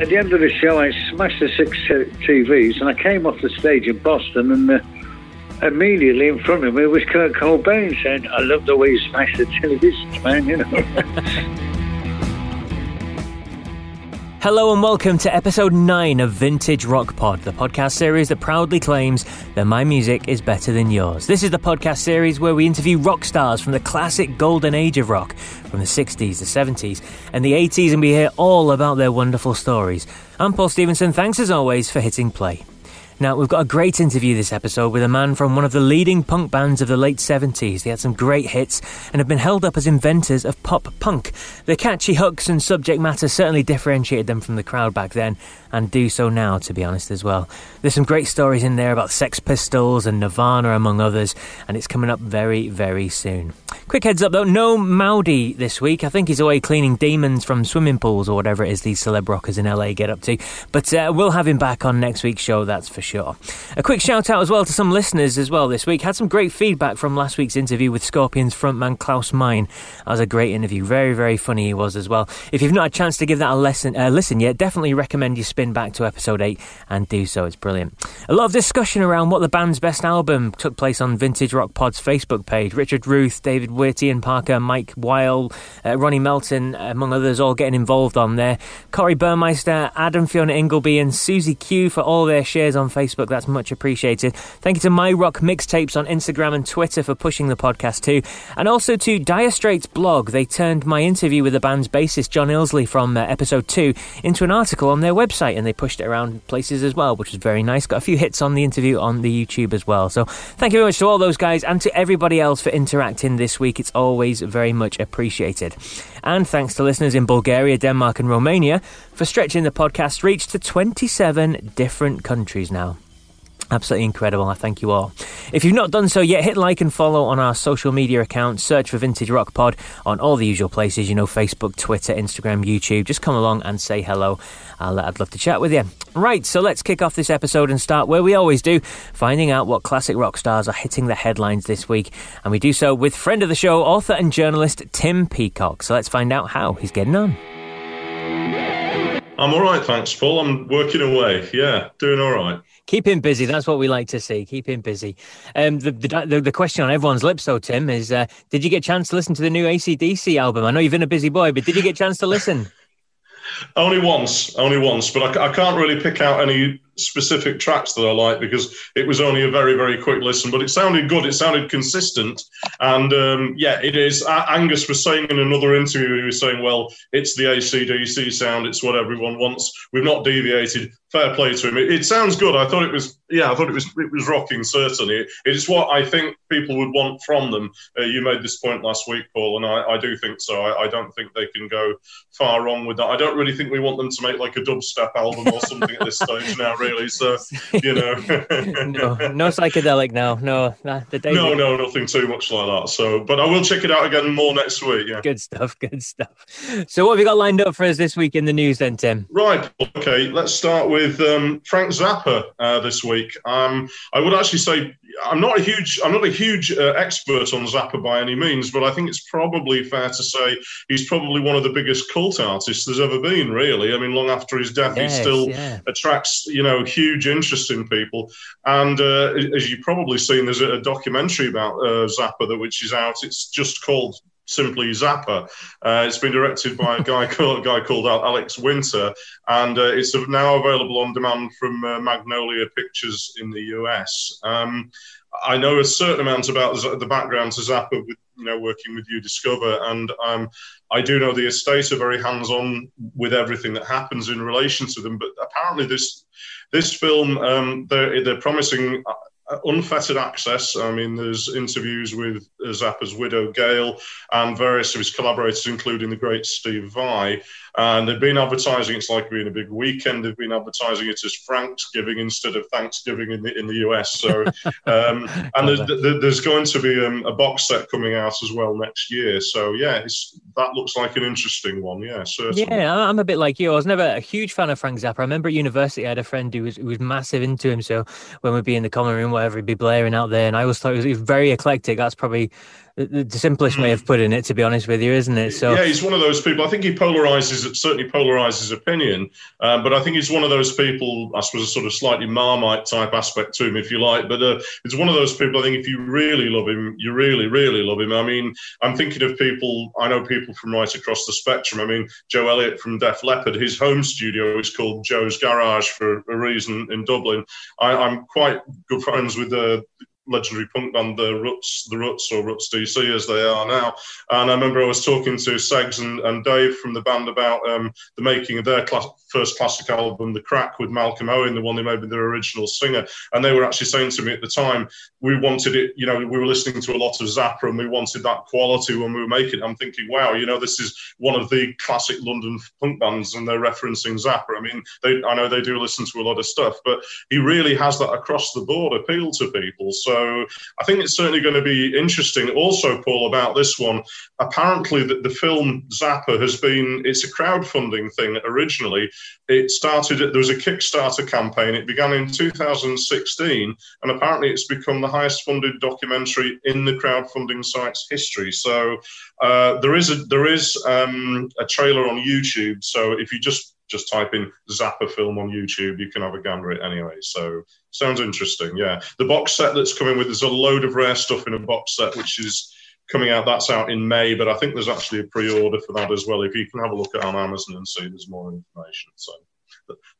at the end of the show, I smashed the six TVs, and I came off the stage in Boston, and uh, immediately in front of me was Kurt Cobain saying, "I love the way you smash the televisions, man." You know. Hello and welcome to episode 9 of Vintage Rock Pod, the podcast series that proudly claims that my music is better than yours. This is the podcast series where we interview rock stars from the classic golden age of rock, from the 60s, the 70s, and the 80s, and we hear all about their wonderful stories. I'm Paul Stevenson. Thanks as always for hitting play. Now, we've got a great interview this episode with a man from one of the leading punk bands of the late 70s. They had some great hits and have been held up as inventors of pop punk. The catchy hooks and subject matter certainly differentiated them from the crowd back then, and do so now, to be honest, as well. There's some great stories in there about Sex Pistols and Nirvana, among others, and it's coming up very, very soon. Quick heads up though, no Moudi this week. I think he's away cleaning demons from swimming pools or whatever it is these celeb rockers in LA get up to. But uh, we'll have him back on next week's show, that's for sure. A quick shout out as well to some listeners as well this week. Had some great feedback from last week's interview with Scorpions frontman Klaus Meine. That was a great interview. Very, very funny he was as well. If you've not had a chance to give that a lesson, uh, listen yet, definitely recommend you spin back to episode 8 and do so. It's brilliant. A lot of discussion around what the band's best album took place on Vintage Rock Pod's Facebook page. Richard Ruth, David Witt, Ian Parker, Mike Weil, uh, Ronnie Melton, among others, all getting involved on there. Corey Burmeister, Adam Fiona Ingleby, and Susie Q for all their shares on Facebook. That's much appreciated. Thank you to My Rock Mixtapes on Instagram and Twitter for pushing the podcast too. And also to Dire Straits blog. They turned my interview with the band's bassist, John Illsley, from uh, episode 2 into an article on their website and they pushed it around places as well, which was very nice. Got a few hits on the interview on the YouTube as well. So thank you very much to all those guys and to everybody else for interacting this week. It's always very much appreciated. And thanks to listeners in Bulgaria, Denmark, and Romania for stretching the podcast reach to 27 different countries now. Absolutely incredible. I thank you all. If you've not done so yet, hit like and follow on our social media accounts. Search for Vintage Rock Pod on all the usual places, you know, Facebook, Twitter, Instagram, YouTube. Just come along and say hello. I'll, uh, I'd love to chat with you. Right, so let's kick off this episode and start where we always do, finding out what classic rock stars are hitting the headlines this week. And we do so with friend of the show, author and journalist Tim Peacock. So let's find out how he's getting on. I'm all right, thanks, Paul. I'm working away. Yeah, doing all right. Keep him busy. That's what we like to see. Keep him busy. Um, the, the, the question on everyone's lips, though, Tim, is: uh, Did you get a chance to listen to the new ACDC album? I know you've been a busy boy, but did you get a chance to listen? only once, only once. But I, I can't really pick out any specific tracks that I like because it was only a very, very quick listen, but it sounded good. It sounded consistent. And um, yeah, it is. Angus was saying in another interview, he was saying, well, it's the ACDC sound, it's what everyone wants. We've not deviated. Fair play to him. It, it sounds good. I thought it was, yeah, I thought it was, it was rocking, certainly. It, is what I think people would want from them. Uh, you made this point last week, Paul, and I, I do think so. I, I, don't think they can go far wrong with that. I don't really think we want them to make like a dubstep album or something at this stage now, really really. So you know, no, no psychedelic now. No, the day. No, no, nothing too much like that. So, but I will check it out again more next week. Yeah, good stuff. Good stuff. So, what have you got lined up for us this week in the news, then, Tim? Right. Okay. Let's start with um, Frank Zappa uh, this week. Um, I would actually say I'm not a huge I'm not a huge uh, expert on Zappa by any means, but I think it's probably fair to say he's probably one of the biggest cult artists there's ever been. Really, I mean, long after his death, yes, he still yeah. attracts you know huge interest in people. And uh, as you've probably seen, there's a, documentary about uh, Zappa that which is out. It's just called simply Zappa. Uh, it's been directed by a guy called, guy called Alex Winter, and uh, it's now available on demand from uh, Magnolia Pictures in the US. Um, I know a certain amount about the background to Zappa with you know working with uDiscover, and um, I do know the estate are very hands-on with everything that happens in relation to them. But apparently, this this film um, they're, they're promising uh, Uh, unfettered access. I mean, there's interviews with Zappa's widow, Gail, and various of his collaborators, including the great Steve Vai. And they've been advertising it's like being a big weekend. They've been advertising it as Franksgiving instead of Thanksgiving in the in the US. So, um, and there's, there's, going to be um, a box set coming out as well next year. So yeah, that looks like an interesting one. Yeah, certainly. Yeah, I'm a bit like you. I was never a huge fan of Frank Zappa. I remember at university I had a friend who was who was massive into him. So when we'd be in the common room, whatever, he'd be blaring out there, and I always thought it was, it was very eclectic. That's probably the, simplest way of putting it, to be honest with you, isn't it? So yeah, he's one of those people. I think he polarizes, certainly polarizes opinion, um, but I think he's one of those people. I suppose a sort of slightly marmite type aspect to him, if you like. But uh, it's one of those people. I think if you really love him, you really, really love him. I mean, I'm thinking of people. I know people from right across the spectrum. I mean, Joe Elliott from Def Leppard. His home studio is called Joe's Garage for a reason in Dublin. I, am quite good friends with the legendary punk band, the Ruts, the Ruts or Ruts DC as they are now. And I remember I was talking to Segs and, and Dave from the band about um, the making of their class, first classic album, The Crack, with Malcolm Owen, the one who made their original singer. And they were actually saying to me at the time, we wanted it, you know, we were listening to a lot of Zappa and we wanted that quality when we were making it. I'm thinking, wow, you know, this is one of the classic London punk bands and they're referencing Zappa. I mean, they, I know they do listen to a lot of stuff, but he really has that across the board appeal to people. So I think it's certainly going to be interesting. Also, Paul, about this one, apparently that the film Zappa has been, it's a crowdfunding thing originally. It started, there was a Kickstarter campaign. It began in 2016 and apparently it's become the the highest funded documentary in the crowdfunding site's history. So uh, there is a there is um, a trailer on YouTube. So if you just just type in Zappa film on YouTube, you can have a gander at it anyway. So sounds interesting. Yeah, the box set that's coming with there's a load of rare stuff in a box set, which is coming out. That's out in May, but I think there's actually a pre-order for that as well. If you can have a look at on Amazon and see, there's more information. So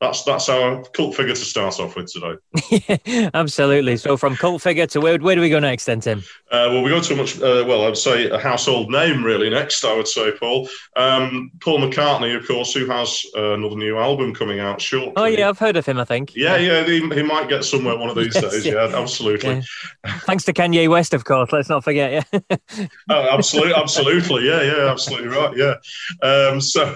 that's that's our cult figure to start off with today. yeah, absolutely. So from cult figure to where, where do we go next, then, Tim? Uh, well, we go to a much uh, well, I'd say a household name really next. I would say Paul um, Paul McCartney, of course, who has uh, another new album coming out shortly. Oh yeah, I've heard of him. I think. Yeah, yeah, he, he might get somewhere one of these yes, days. Yeah, yeah absolutely. Yeah. Thanks to Kanye West, of course. Let's not forget. Yeah. oh, absolutely, absolutely. Yeah, yeah, absolutely right. Yeah. Um, so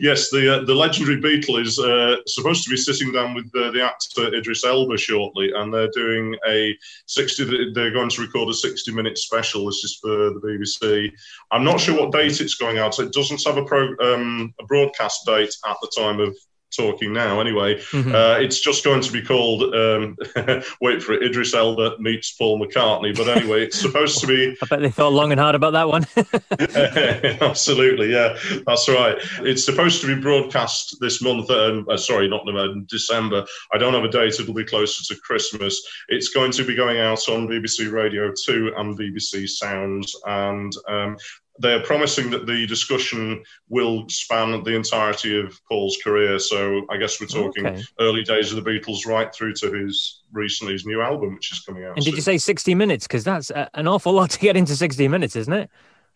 yes, the uh, the legendary Beatle is uh, supposed to be sitting down with the, the actor Idris Elba shortly, and they're doing a 60. They're going to record a 60 minute special. This is for the BBC. I'm not sure what date it's going out. It doesn't have a pro, um, a broadcast date at the time of talking now anyway. Mm-hmm. Uh, it's just going to be called, um, wait for it, Idris Elba meets Paul McCartney. But anyway, it's supposed to be. I bet they thought long and hard about that one. Absolutely, yeah, that's right. It's supposed to be broadcast this month, um, uh, sorry, not November, December. I don't have a date, it'll be closer to Christmas. It's going to be going out on BBC Radio 2 and BBC Sounds. And um, they're promising that the discussion will span the entirety of Paul's career. So I guess we're talking okay. early days of the Beatles right through to his recently his new album, which is coming out. And did you say 60 minutes? Because that's uh, an awful lot to get into 60 minutes, isn't it?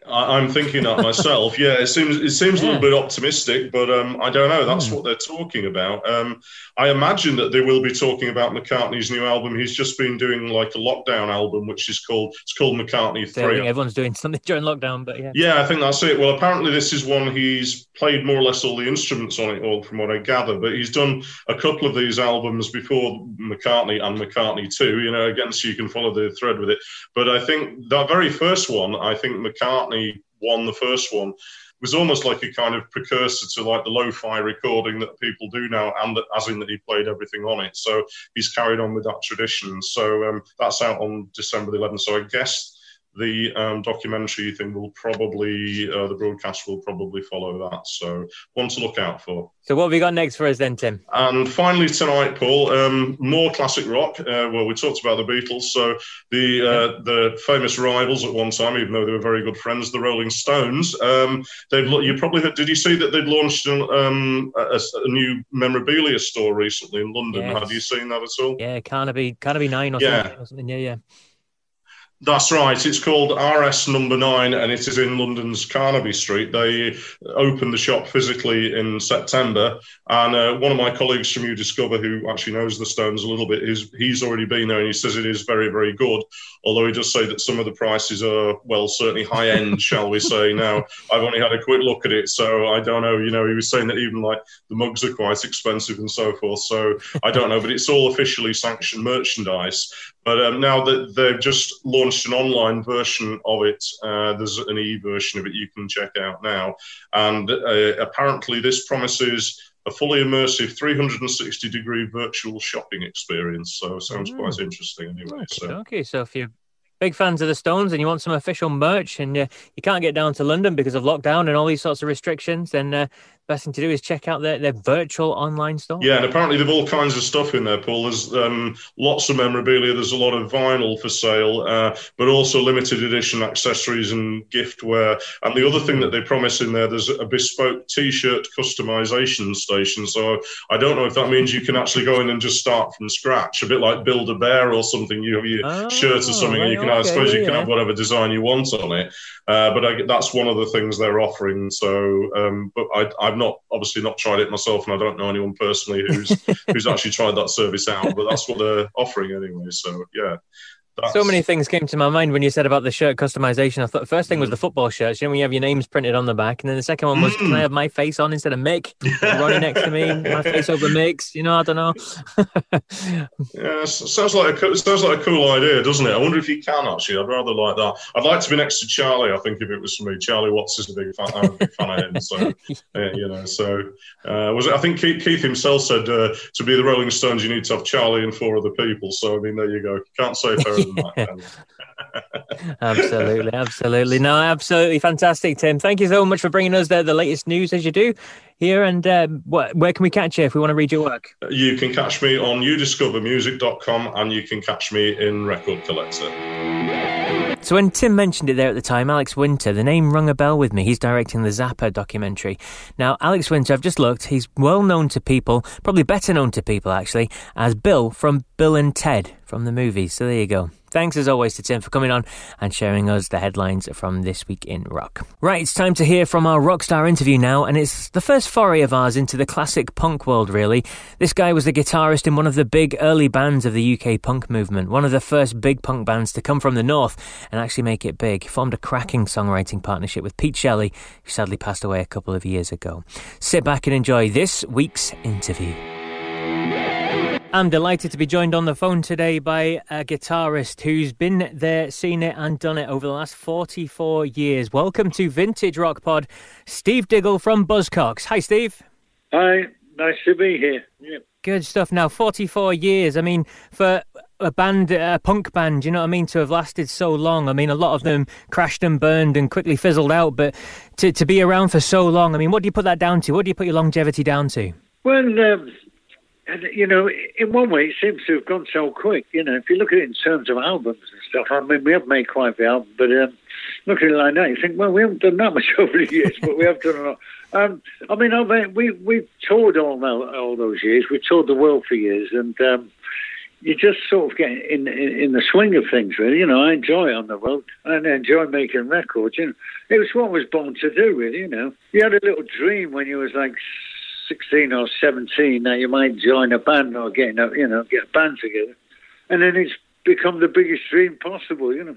I, am thinking that myself. Yeah, it seems it seems yeah. a little bit optimistic, but um, I don't know. That's mm. what they're talking about. Um, I imagine that they will be talking about McCartney's new album. He's just been doing like a lockdown album, which is called it's called McCartney Three. Everyone's doing something during lockdown, but yeah. Yeah, I think that's it. Well, apparently this is one he's played more or less all the instruments on it, all from what I gather. But he's done a couple of these albums before McCartney and McCartney Two. You know, again, so you can follow the thread with it. But I think that very first one, I think McCartney won the first one was almost like a kind of precursor to like the lo-fi recording that people do now, and that, as in that he played everything on it. So he's carried on with that tradition. So um, that's out on December the 11th. So I guess the um, documentary thing will probably, uh, the broadcast will probably follow that. So one to look out for. So what have we got next for us then, Tim? And finally tonight, Paul, um, more classic rock. Uh, well, we talked about the Beatles. So the uh, the famous rivals at one time, even though they were very good friends, the Rolling Stones. Um, they've you probably did you see that they'd launched an, um, a, a, new memorabilia store recently in London? Yes. Have you seen that at all? Yeah, Carnaby, Carnaby Nine or, yeah. something, or something. Yeah, yeah. That's right. It's called RS Number Nine, and it is in London's Carnaby Street. They opened the shop physically in September, and uh, one of my colleagues from uDiscover, who actually knows the Stones a little bit, is he's already been there, and he says it is very, very good. Although he does say that some of the prices are, well, certainly high end, shall we say? Now, I've only had a quick look at it, so I don't know. You know, he was saying that even like the mugs are quite expensive and so forth. So I don't know, but it's all officially sanctioned merchandise. But um, now that they've just launched an online version of it, uh, there's an e version of it you can check out now. And uh, apparently, this promises a fully immersive 360 degree virtual shopping experience. So, it sounds mm. quite interesting anyway. Okay, so. okay, so if you're big fans of the Stones and you want some official merch and uh, you can't get down to London because of lockdown and all these sorts of restrictions, then uh, best thing to do is check out their, their virtual online store. Yeah, and apparently they've all kinds of stuff in there, Paul. There's um, lots of memorabilia. There's a lot of vinyl for sale, uh, but also limited edition accessories and giftware. And the other thing that they promise in there, there's a bespoke T-shirt customization station. So I don't know if that means you can actually go in and just start from scratch, a bit like Build a Bear or something. You have your oh, shirt or something, right, and you can, okay, I suppose, yeah, you can have whatever design you want on it. Uh, but I, that's one of the things they're offering. So, um, but I, I've not obviously not tried it myself, and I don't know anyone personally who's who's actually tried that service out. But that's what they're offering anyway. So yeah, that's... So many things came to my mind when you said about the shirt customization. I thought the first thing was mm. the football shirts. You know, when you have your names printed on the back, and then the second one was, mm. "Can I mm. have my face on instead of Mick running next to me? My face over Mick's." You know, I don't know. yeah, sounds like a sounds like a cool idea, doesn't it? I wonder if you can actually. I'd rather like that. I'd like to be next to Charlie. I think if it was for me, Charlie Watts is a big fan. I'm a big fan of him. So yeah, you know, so uh, was it, I think Keith, Keith himself said uh, to be the Rolling Stones, you need to have Charlie and four other people. So I mean, there you go. Can't say absolutely, absolutely. No, absolutely fantastic, Tim. Thank you so much for bringing us the, the latest news as you do here. And um, where can we catch you if we want to read your work? You can catch me on udiscovermusic.com and you can catch me in Record Collector. So when Tim mentioned it there at the time, Alex Winter, the name rung a bell with me. He's directing the Zappa documentary. Now, Alex Winter, I've just looked, he's well known to people, probably better known to people actually, as Bill from Bill and Ted from the movies. So there you go. Thanks as always to Tim for coming on and sharing us the headlines from this week in rock. Right, it's time to hear from our rockstar interview now, and it's the first foray of ours into the classic punk world, really. This guy was the guitarist in one of the big early bands of the UK punk movement, one of the first big punk bands to come from the north and actually make it big. He Formed a cracking songwriting partnership with Pete Shelley, who sadly passed away a couple of years ago. Sit back and enjoy this week's interview. I'm delighted to be joined on the phone today by a guitarist who's been there, seen it, and done it over the last 44 years. Welcome to Vintage Rock Pod, Steve Diggle from Buzzcocks. Hi, Steve. Hi, nice to be here. Yep. Good stuff. Now, 44 years. I mean, for a band, a punk band, you know what I mean, to have lasted so long. I mean, a lot of them crashed and burned and quickly fizzled out, but to, to be around for so long, I mean, what do you put that down to? What do you put your longevity down to? Well, um, and you know, in one way, it seems to have gone so quick. You know, if you look at it in terms of albums and stuff, I mean, we have made quite a few albums, but um, looking at it like that, you think, well, we haven't done that much over the years, but we have done a lot. Um, I mean, I mean, we we've toured all all those years. We toured the world for years, and um, you just sort of get in, in, in the swing of things. Really, you know, I enjoy on the road and I enjoy making records. You know, it was what I was born to do. Really, you know, you had a little dream when you was like 16 or 17 that you might join a band or get a, you know get a band together, and then it's become the biggest dream possible. You know,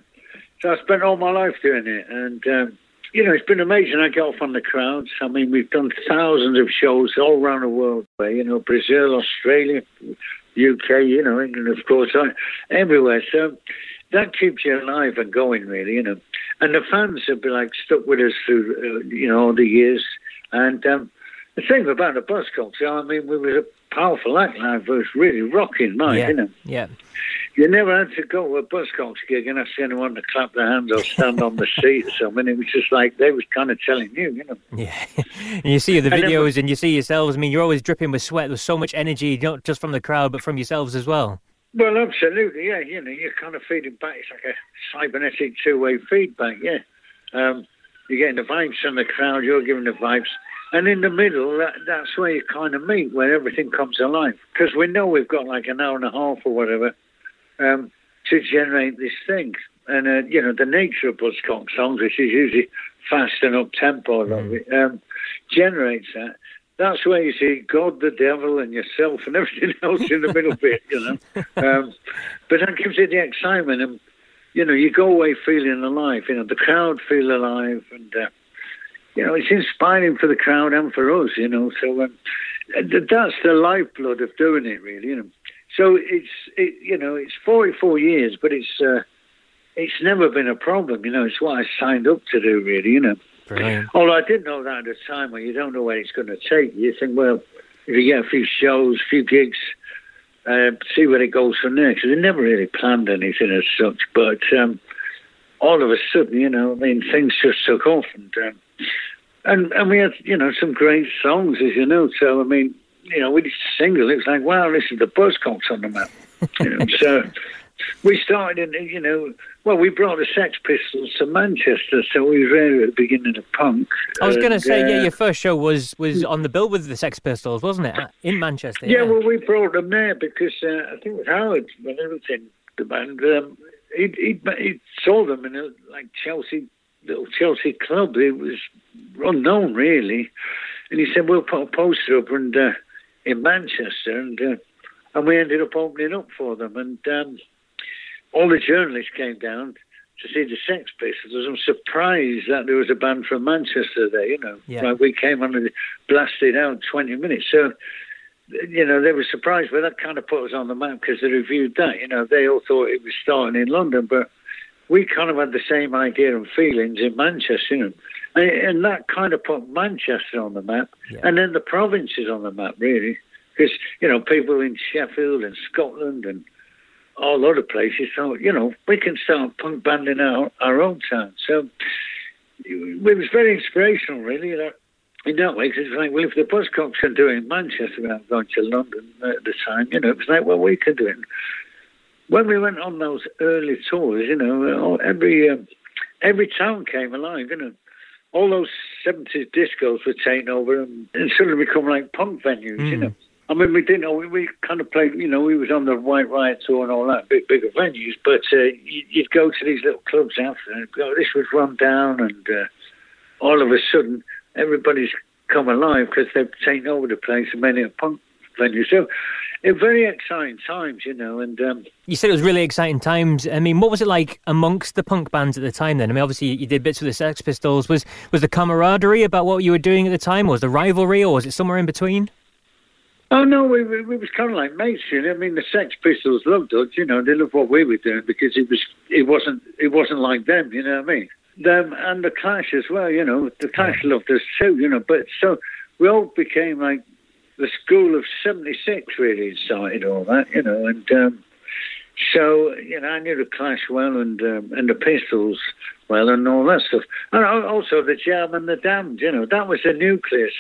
so I spent all my life doing it, and um, you know it's been amazing. I get off on the crowds. I mean, we've done thousands of shows all around the world. You know, Brazil, Australia, UK, you know, England, of course, everywhere. So that keeps you alive and going, really, you know. And the fans have been like stuck with us through, uh, you know, all the years. And um, the thing about the Buzzcocks, I mean, we was a powerful act live. It was really rocking night, yeah. you know. Yeah. You never had to go to a Buzzcocks gig and ask anyone to clap their hands or stand on the seat or something. It was just like they was kind of telling you, you know. Yeah. and you see the videos and, and you see yourselves. I mean, you're always dripping with sweat. There's so much energy, not just from the crowd, but from yourselves as well. Well, absolutely, yeah. You know, you're kind of feeding back. It's like a cybernetic two-way feedback, yeah. Um, you're getting the vibes from the crowd. You're giving the vibes and in the middle, that, that's where you kind of meet, where everything comes alive. Because we know we've got like an hour and a half or whatever um, to generate this thing. And, uh, you know, the nature of Buzzcock songs, which is usually fast and up tempo, mm. um, generates that. That's where you see God, the devil, and yourself, and everything else in the middle bit, you know. Um, but that gives it the excitement, and you know, you go away feeling alive. You know, the crowd feel alive, and uh, you know, it's inspiring for the crowd and for us, you know. So um, that's the lifeblood of doing it, really, you know. So it's, it, you know, it's 44 years, but it's, uh, it's never been a problem, you know. It's what I signed up to do, really, you know. Brilliant. Although I didn't know that at the time when you don't know where it's going to take you. You think, well, if you get a few shows, a few gigs, uh, see where it goes from there. Because we never really planned anything as such. But um, all of a sudden, you know, I mean, things just took off, and um, and and we had, you know, some great songs, as you know. So I mean, you know, we did a single. It was like, wow, this is the Buzzcocks on the map. you know, so we started in, you know, well, we brought the Sex Pistols to Manchester, so we were there at the beginning of punk. I was going to say, uh, yeah, your first show was was on the bill with the Sex Pistols, wasn't it, in Manchester? Yeah, yeah. well, we brought them there because uh, I think it was Howard when it was in the band. Um, he he he saw them in a like Chelsea little Chelsea club. It was unknown really, and he said we'll put a poster up and uh, in Manchester, and uh, and we ended up opening up for them, and um, all the journalists came down to see the Sex Pistols. I'm surprised that there was a band from Manchester there. You know, yeah. like we came on and blasted out 20 minutes. So you know, they were surprised, but that kind of put us on the map because they reviewed that. You know, they all thought it was starting in London, but we kind of had the same idea and feelings in Manchester, you know. And, that kind of put Manchester on the map, yeah. and then the provinces on the map, really, because you know people in Sheffield and Scotland and all other places thought, you know, we can start punk banding our our own town. So it was very inspirational, really. You know in that way, because it's like, well, if the Buzzcocks are doing Manchester without going to London at the time, you know, it was like, well, we could do it. When we went on those early tours, you know, every um, every town came alive, you know. All those 70s discos were taken over and, and suddenly become like punk venues, mm. you hmm. know. I mean, we didn't know, we, we, kind of played, you know, we was on the White Riot tour and all that, big, bigger venues, but uh, you'd go to these little clubs after and go, this was run down and uh, all of a sudden everybody's come alive because they've taken over the place and made it a punk venue. So very exciting times, you know. And um, you said it was really exciting times. I mean, what was it like amongst the punk bands at the time? Then, I mean, obviously you did bits with the Sex Pistols. Was was the camaraderie about what you were doing at the time? Was the rivalry, or was it somewhere in between? Oh no, we, we, we was kind of like mates. You know, I mean, the Sex Pistols loved us. You know, they loved what we were doing because it was it wasn't it wasn't like them. You know what I mean? them and the Clash as well. You know, the Clash loved us too. You know, but so we all became like the school of '76. Really started all that. You know, and um, so you know, I knew the Clash well and um, and the Pistols well and all that stuff. And also the Jam and the Damned. You know, that was the nucleus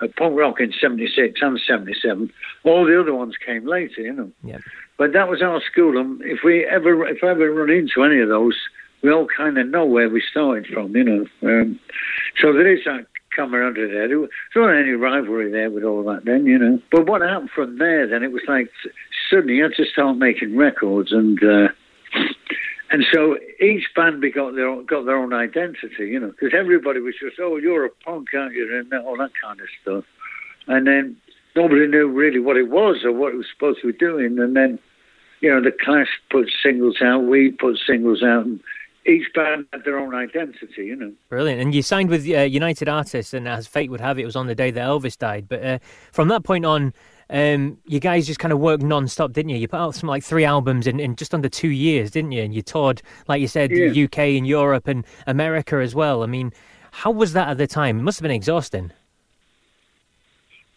of punk rock in '76 and '77. All the other ones came later. You know. Yeah. But that was our school, and if we ever, if I ever run into any of those, we all kind of know where we started from, you know. Um, so there is that camaraderie there. There wasn't any rivalry there with all that then, you know. But what happened from there then, it was like suddenly you had to start making records and. Uh, and so each band got their own, got their own identity, you know, because everybody was just, oh, you're a punk, aren't you, and all that kind of stuff. And then nobody knew really what it was or what it was supposed to be doing. And then, you know, the Clash put singles out, we put singles out, and each band had their own identity, you know. Brilliant. And you signed with uh, United Artists, and as fate would have it, it was on the day that Elvis died. But uh, from that point on, um, you guys just kind of worked non-stop, didn't you? You put out some like three albums in, in just under two years, didn't you? And you toured, like you said, yeah. the UK and Europe and America as well. I mean, how was that at the time? It must have been exhausting.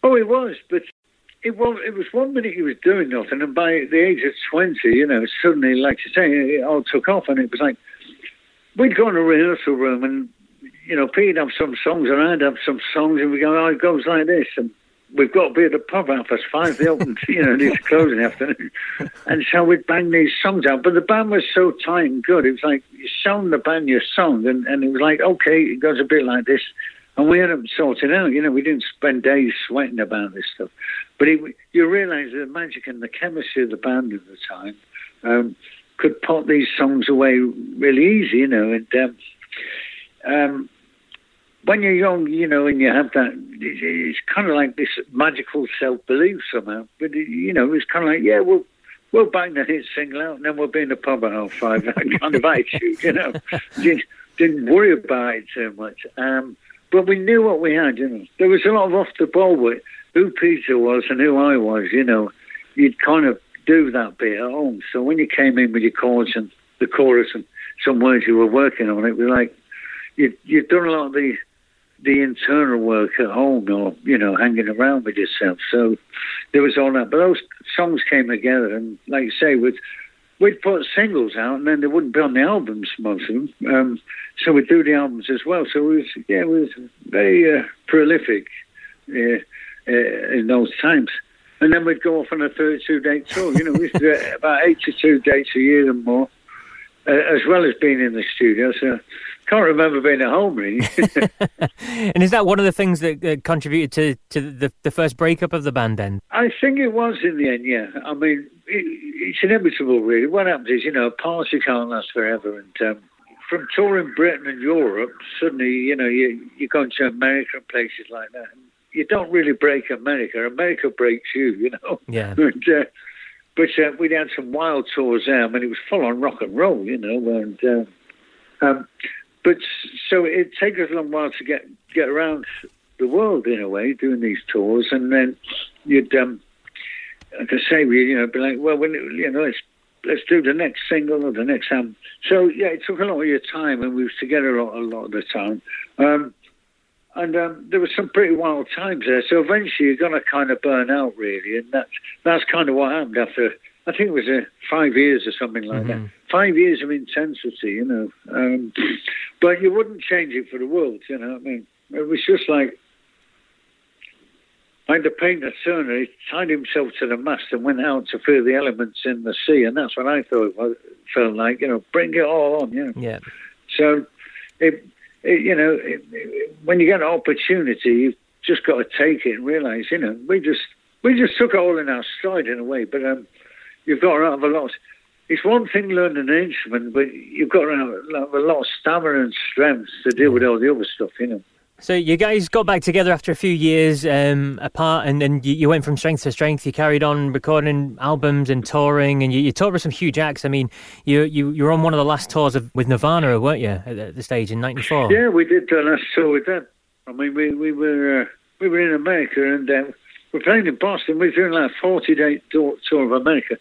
Oh, it was, but it was it was one minute he was doing nothing, and by the age of twenty, you know, suddenly, like you say, it all took off, and it was like we'd go in a rehearsal room and, you know, Pete'd have some songs and I'd have some songs and we'd go, oh, it goes like this. And we've got to be at the pub half past five. They open, you know, it's closing afternoon. And so we'd bang these songs out. But the band was so tight and good. It was like you sound the band your song. And, and it was like, okay, it goes a bit like this. And we had them sorted out. You know, we didn't spend days sweating about this stuff. But it, you realise the magic and the chemistry of the band at the time. Um, could put these songs away really easy, you know. And um, um, when you're young, you know, and you have that, it's kind of like this magical self belief somehow. But you know, it's kind of like, yeah, we'll we'll bang the hit single out, and then we'll be in the pub at half five. That kind of attitude, you know. didn't, didn't worry about it too much. Um, but we knew what we had, you know. There was a lot of off the ball with who Peter was and who I was, you know. You'd kind of do that bit at home. So when you came in with your chords and the chorus and some words you were working on, it was like you you'd done a lot of the the internal work at home or you know hanging around with yourself. So there was all that. But those songs came together, and like you say, with we'd put singles out, and then they wouldn't be on the albums, most of them. Um, so we'd do the albums as well. So it was, yeah, it was very uh, prolific uh, uh, in those times. And then we'd go off on a 32 date tour. You know, we used to do about 82 dates a year and more, uh, as well as being in the studio. So can't remember being at home really. and is that one of the things that uh, contributed to, to the, the first breakup of the band then? I think it was in the end, yeah. I mean, it, it's inevitable really. What happens is, you know, a party can't last forever. And um, from touring Britain and Europe, suddenly, you know, you, you're going to America and places like that. And you don't really break America. America breaks you, you know. Yeah. and, uh, but uh, we had some wild tours there. I mean, it was full on rock and roll, you know. And uh, um, but so it takes us a long while to get get around the world in a way, doing these tours, and then you'd, um, like I say, we you know be like, well, when you know, let's let's do the next single or the next album. So yeah, it took a lot of your time, and we was together a lot, a lot of the time. Um, and um, there were some pretty wild times there. So eventually, you're going to kind of burn out, really, and that's that's kind of what happened after. I think it was uh, five years or something like mm-hmm. that. Five years of intensity, you know. Um, but you wouldn't change it for the world, you know. I mean, it was just like like the painter Turner. He tied himself to the mast and went out to feel the elements in the sea, and that's what I thought it felt like. You know, bring it all on. You know. Yeah. So it you know, when you get an opportunity, you've just got to take it and realize, you know, we just we just took it all in our stride in a way. But um, you've got to have a lot. It's one thing learning an instrument, but you've got to have a lot of stamina and strength to deal with all the other stuff, you know. So you guys got back together after a few years um, apart, and then you, you, went from strength to strength. You carried on recording albums and touring, and you, you toured with some huge acts. I mean, you you you were on one of the last tours of, with Nirvana, weren't you, at the stage in '94? Yeah, we did the last tour with them. I mean, we we were uh, we were in America, and uh, we're playing in Boston. We were doing like a 40 day tour of America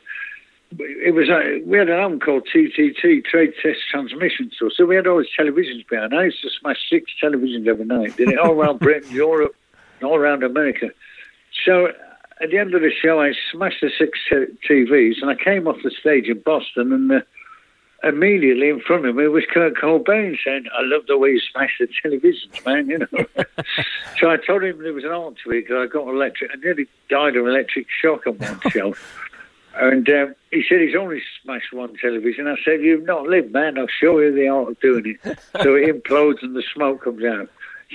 it was we had an album called TTT Trade Test Transmission Tour. So we had all these televisions behind. I used to smash six televisions every night. Did it all around Britain, Europe, and all around America. So at the end of the show, I smashed the six TVs, and I came off the stage in Boston, and uh, immediately in front of me was Kurt Cobain saying, "I love the way you smash the televisions, man." You know. so I told him there was an art to it because I got electric. I nearly died of electric shock on one show. And um, he said he's only smashed one television. I said, You've not lived, man. I'll show you the art of doing it. so it implodes and the smoke comes out.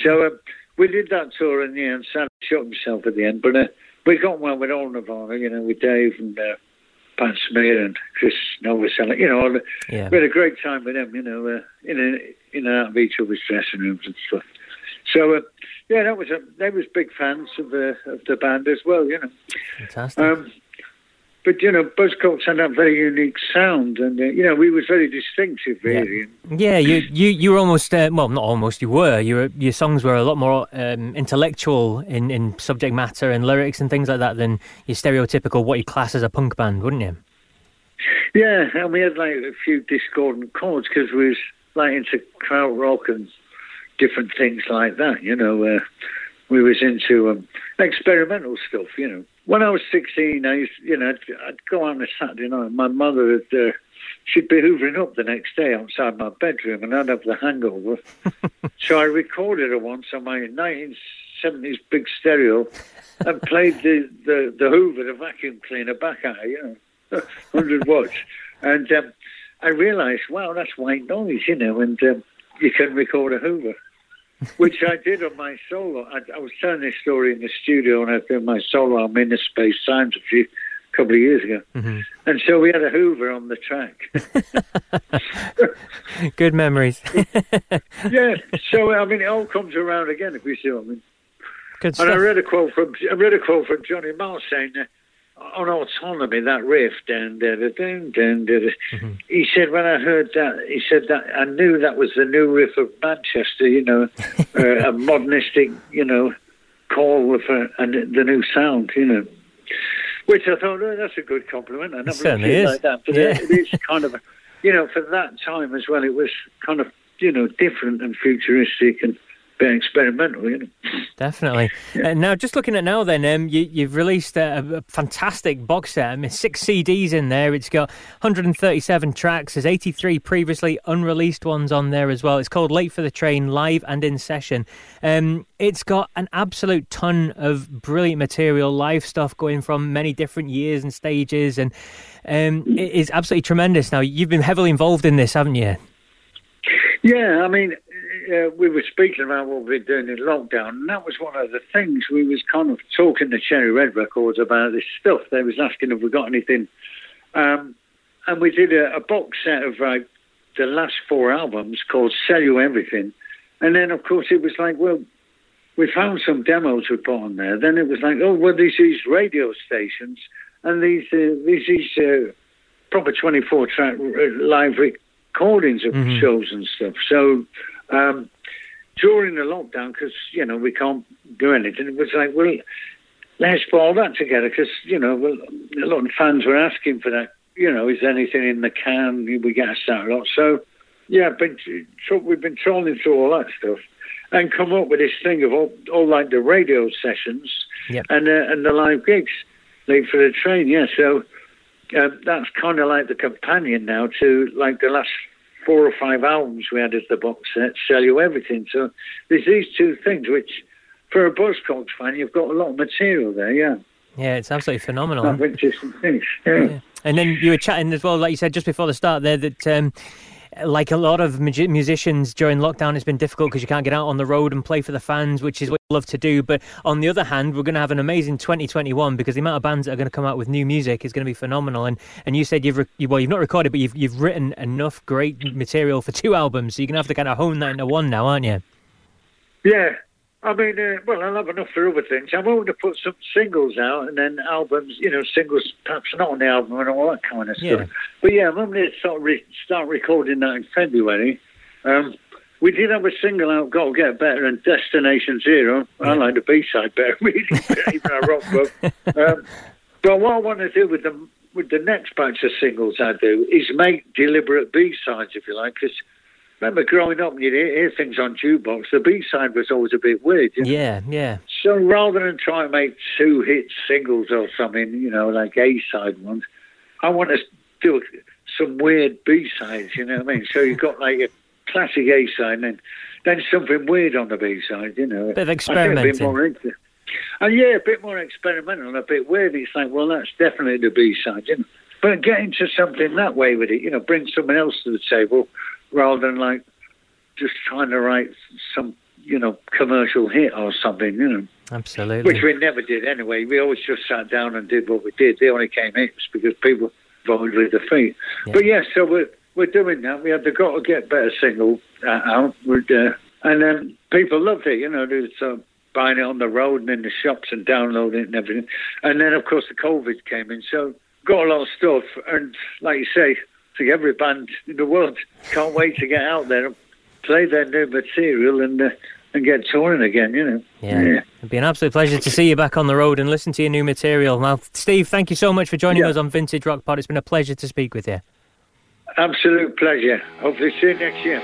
So um, we did that tour in the end. Sam shot himself at the end. But uh, we got one with all Nirvana, you know, with Dave and uh, Pat Smear and Chris Novoselic. You know, yeah. we had a great time with them, you know, uh, in, a, in and out of each other's dressing rooms and stuff. So, uh, yeah, that was a, they was big fans of the of the band as well, you know. Fantastic. Um, but you know, Buzzcocks had that very unique sound, and uh, you know, we was very distinctive, really. Yeah, yeah you you you were almost uh, well, not almost. You were. You were, your songs were a lot more um, intellectual in, in subject matter and lyrics and things like that than your stereotypical what you class as a punk band, wouldn't you? Yeah, and we had like a few discordant chords because we was like into krautrock and different things like that. You know, uh, we was into um, experimental stuff. You know when I was 16, I used, you know, I'd, I'd go on a Saturday night. My mother would, uh, she'd be hoovering up the next day outside my bedroom, and I'd have the hangover. so I recorded her once on my 1970s big stereo, and played the the, the Hoover, the vacuum cleaner, back at her, you know, 100 watts, and um, I realised, wow, that's white noise, you know, and um, you can record a Hoover which I did on my solo. I, I, was telling this story in the studio when I did my solo on Inner Space Times a few couple of years ago. Mm-hmm. And so we had a Hoover on the track. Good memories. yeah. So I mean, it all comes around again, if you see what I mean. Good and stuff. I read a quote from I read a quote from Johnny Marr saying. Uh, on autonomy, that riff, dun, dun, dun, dun, dun, mm-hmm. he said, when I heard that, he said that I knew that was the new riff of Manchester, you know, uh, a modernistic, you know, call for and the new sound, you know. Which I thought, oh, that's a good compliment. I never certainly is. like that, but yeah. it, it is kind of, you know, for that time as well, it was kind of, you know, different and futuristic and bit experimental, you know. Definitely. Yeah. Uh, now, just looking at now, then um, you, have released a, a, fantastic box set. I mean, six CDs in there. It's got 137 tracks. There's 83 previously unreleased ones on there as well. It's called Late for the Train, live and in session. Um, it's got an absolute ton of brilliant material, live stuff going from many different years and stages, and um, it is absolutely tremendous. Now, you've been heavily involved in this, haven't you? Yeah, I mean, uh, we were speaking about what we've been doing in lockdown, and that was one of the things we was kind of talking to Cherry Red Records about this stuff. They was asking if we got anything, um, and we did a, a box set of like the last four albums called "Sell You Everything," and then of course it was like, well, we found some demos we put on there. Then it was like, oh, well, these these radio stations and these uh, these these uh, proper twenty four track uh, live recordings of mm-hmm. shows and stuff. So um, during the lockdown, because you know we can't do anything, it was like, well, let's put all that together because you know well, a lot of fans were asking for that. You know, is anything in the can? We get asked that a lot. So yeah, been, we've been trawling through all that stuff and come up with this thing of all, all like the radio sessions yep. and uh, and the live gigs, leave for the train. Yeah, so um, that's kind of like the companion now to like the last four or five albums we had as the box set, Sell You Everything. So there's these two things, which for a Buzzcocks fan, you've got a lot of material there, yeah. Yeah, it's absolutely phenomenal. things, yeah. yeah. And then you were chatting as well, like you said just before the start there, that um, like a lot of musicians during lockdown, it's been difficult because you can't get out on the road and play for the fans, which is what you love to do. But on the other hand, we're going to have an amazing 2021 because the amount of bands that are going to come out with new music is going to be phenomenal. And and you said you've re- well, you've not recorded, but you've you've written enough great material for two albums, so you're going to have to kind of hone that into one now, aren't you? Yeah, I mean, uh, well, I'll have enough for other things. I'm hoping to put some singles out and then albums, you know, singles perhaps not on the album and all that kind of stuff. But yeah, I'm going to start, re- start recording that in February. Um, we did have a single out, Gotta Get Better, and Destination Zero. Yeah. I like the B side better, really, even a rock book. Um, but what I want to do with the, with the next batch of singles I do is make deliberate B sides, if you like, because remember growing up, you'd hear, things on jukebox. The B side was always a bit weird. You know? Yeah, yeah. So rather than try and make two hit singles or something, you know, like A side ones, I want to do some weird B sides. You know what I mean? So you've got like a classic A side, and then then something weird on the B side. You know, a bit of experimenting. bit more into. And uh, yeah, a bit more experimental and a bit weird. It's like, well, that's definitely the B side, you know. But get into something that way with it, you know, bring someone else to the table rather than like just trying to write some, you know, commercial hit or something, you know. Absolutely. Which we never did anyway. We always just sat down and did what we did. The only came hits because people voted with their feet. Yeah. But yes, yeah, so we're we're doing that. We had the Got to Get Better single uh, out, uh, and then people loved it. You know, there's uh, buying it on the road and in the shops and downloading it and everything. And then of course the COVID came in, so got a lot of stuff. And like you say, think every band in the world can't wait to get out there and play their new material and uh, and get touring again, you know. Yeah. yeah. It'd be an absolute pleasure to see you back on the road and listen to your new material. Now, Steve, thank you so much for joining yeah. us on Vintage Rock Pod. It's been a pleasure to speak with you. Absolute pleasure. Hopefully see you next year.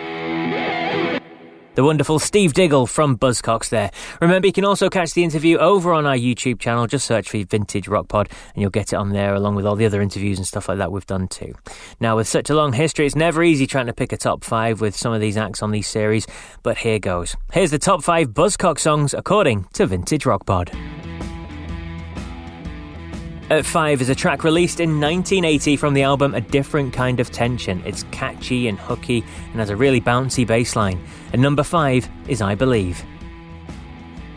The wonderful Steve Diggle from Buzzcocks there. Remember, you can also catch the interview over on our YouTube channel. Just search for Vintage Rock Pod and you'll get it on there along with all the other interviews and stuff like that we've done too. Now, with such a long history, it's never easy trying to pick a top five with some of these acts on these series, but here goes. Here's the top five Buzzcocks songs according to Vintage Rock Pod. At 5 is a track released in 1980 from the album A Different Kind of Tension. It's catchy and hooky and has a really bouncy bass line. At number 5 is I Believe.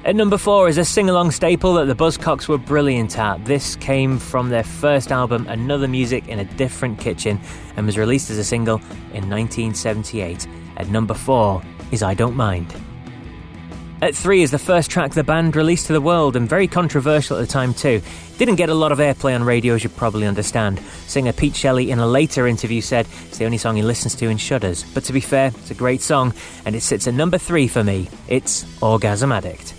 At number 4 is a sing along staple that the Buzzcocks were brilliant at. This came from their first album, Another Music in a Different Kitchen, and was released as a single in 1978. At number 4 is I Don't Mind. At 3 is the first track the band released to the world and very controversial at the time too. Didn't get a lot of airplay on radio as you probably understand. Singer Pete Shelley in a later interview said it's the only song he listens to and shudders. But to be fair, it's a great song and it sits at number 3 for me. It's Orgasm Addict.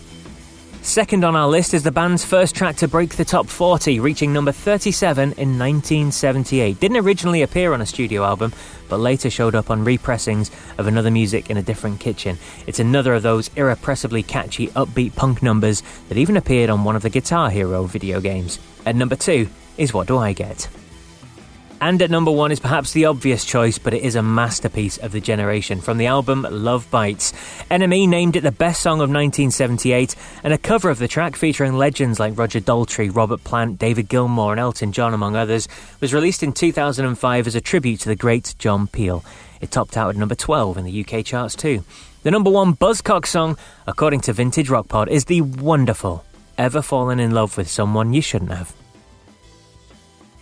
Second on our list is the band's first track to break the top 40, reaching number 37 in 1978. Didn't originally appear on a studio album, but later showed up on repressings of Another Music in a Different Kitchen. It's another of those irrepressibly catchy, upbeat punk numbers that even appeared on one of the Guitar Hero video games. At number 2 is What Do I Get? And at number one is perhaps the obvious choice, but it is a masterpiece of the generation from the album Love Bites. NME named it the best song of 1978, and a cover of the track featuring legends like Roger Daltrey, Robert Plant, David Gilmour, and Elton John, among others, was released in 2005 as a tribute to the great John Peel. It topped out at number 12 in the UK charts too. The number one Buzzcock song, according to Vintage Rock Pod, is the wonderful Ever Fallen in Love with Someone You Shouldn't Have.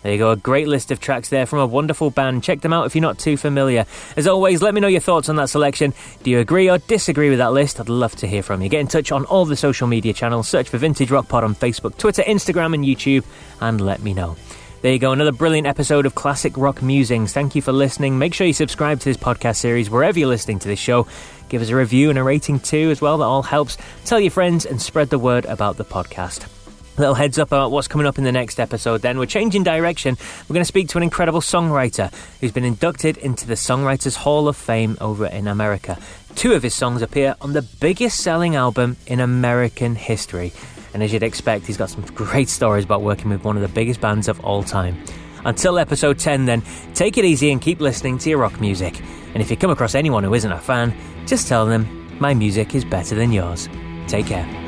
There you go, a great list of tracks there from a wonderful band. Check them out if you're not too familiar. As always, let me know your thoughts on that selection. Do you agree or disagree with that list? I'd love to hear from you. Get in touch on all the social media channels. Search for Vintage Rock Pod on Facebook, Twitter, Instagram, and YouTube, and let me know. There you go, another brilliant episode of Classic Rock Musings. Thank you for listening. Make sure you subscribe to this podcast series wherever you're listening to this show. Give us a review and a rating too, as well. That all helps. Tell your friends and spread the word about the podcast little heads up about what's coming up in the next episode then. We're changing direction. We're going to speak to an incredible songwriter who's been inducted into the Songwriters Hall of Fame over in America. Two of his songs appear on the biggest selling album in American history. And as you'd expect, he's got some great stories about working with one of the biggest bands of all time. Until episode 10, then, take it easy and keep listening to your rock music. And if you come across anyone who isn't a fan, just tell them my music is better than yours. Take care.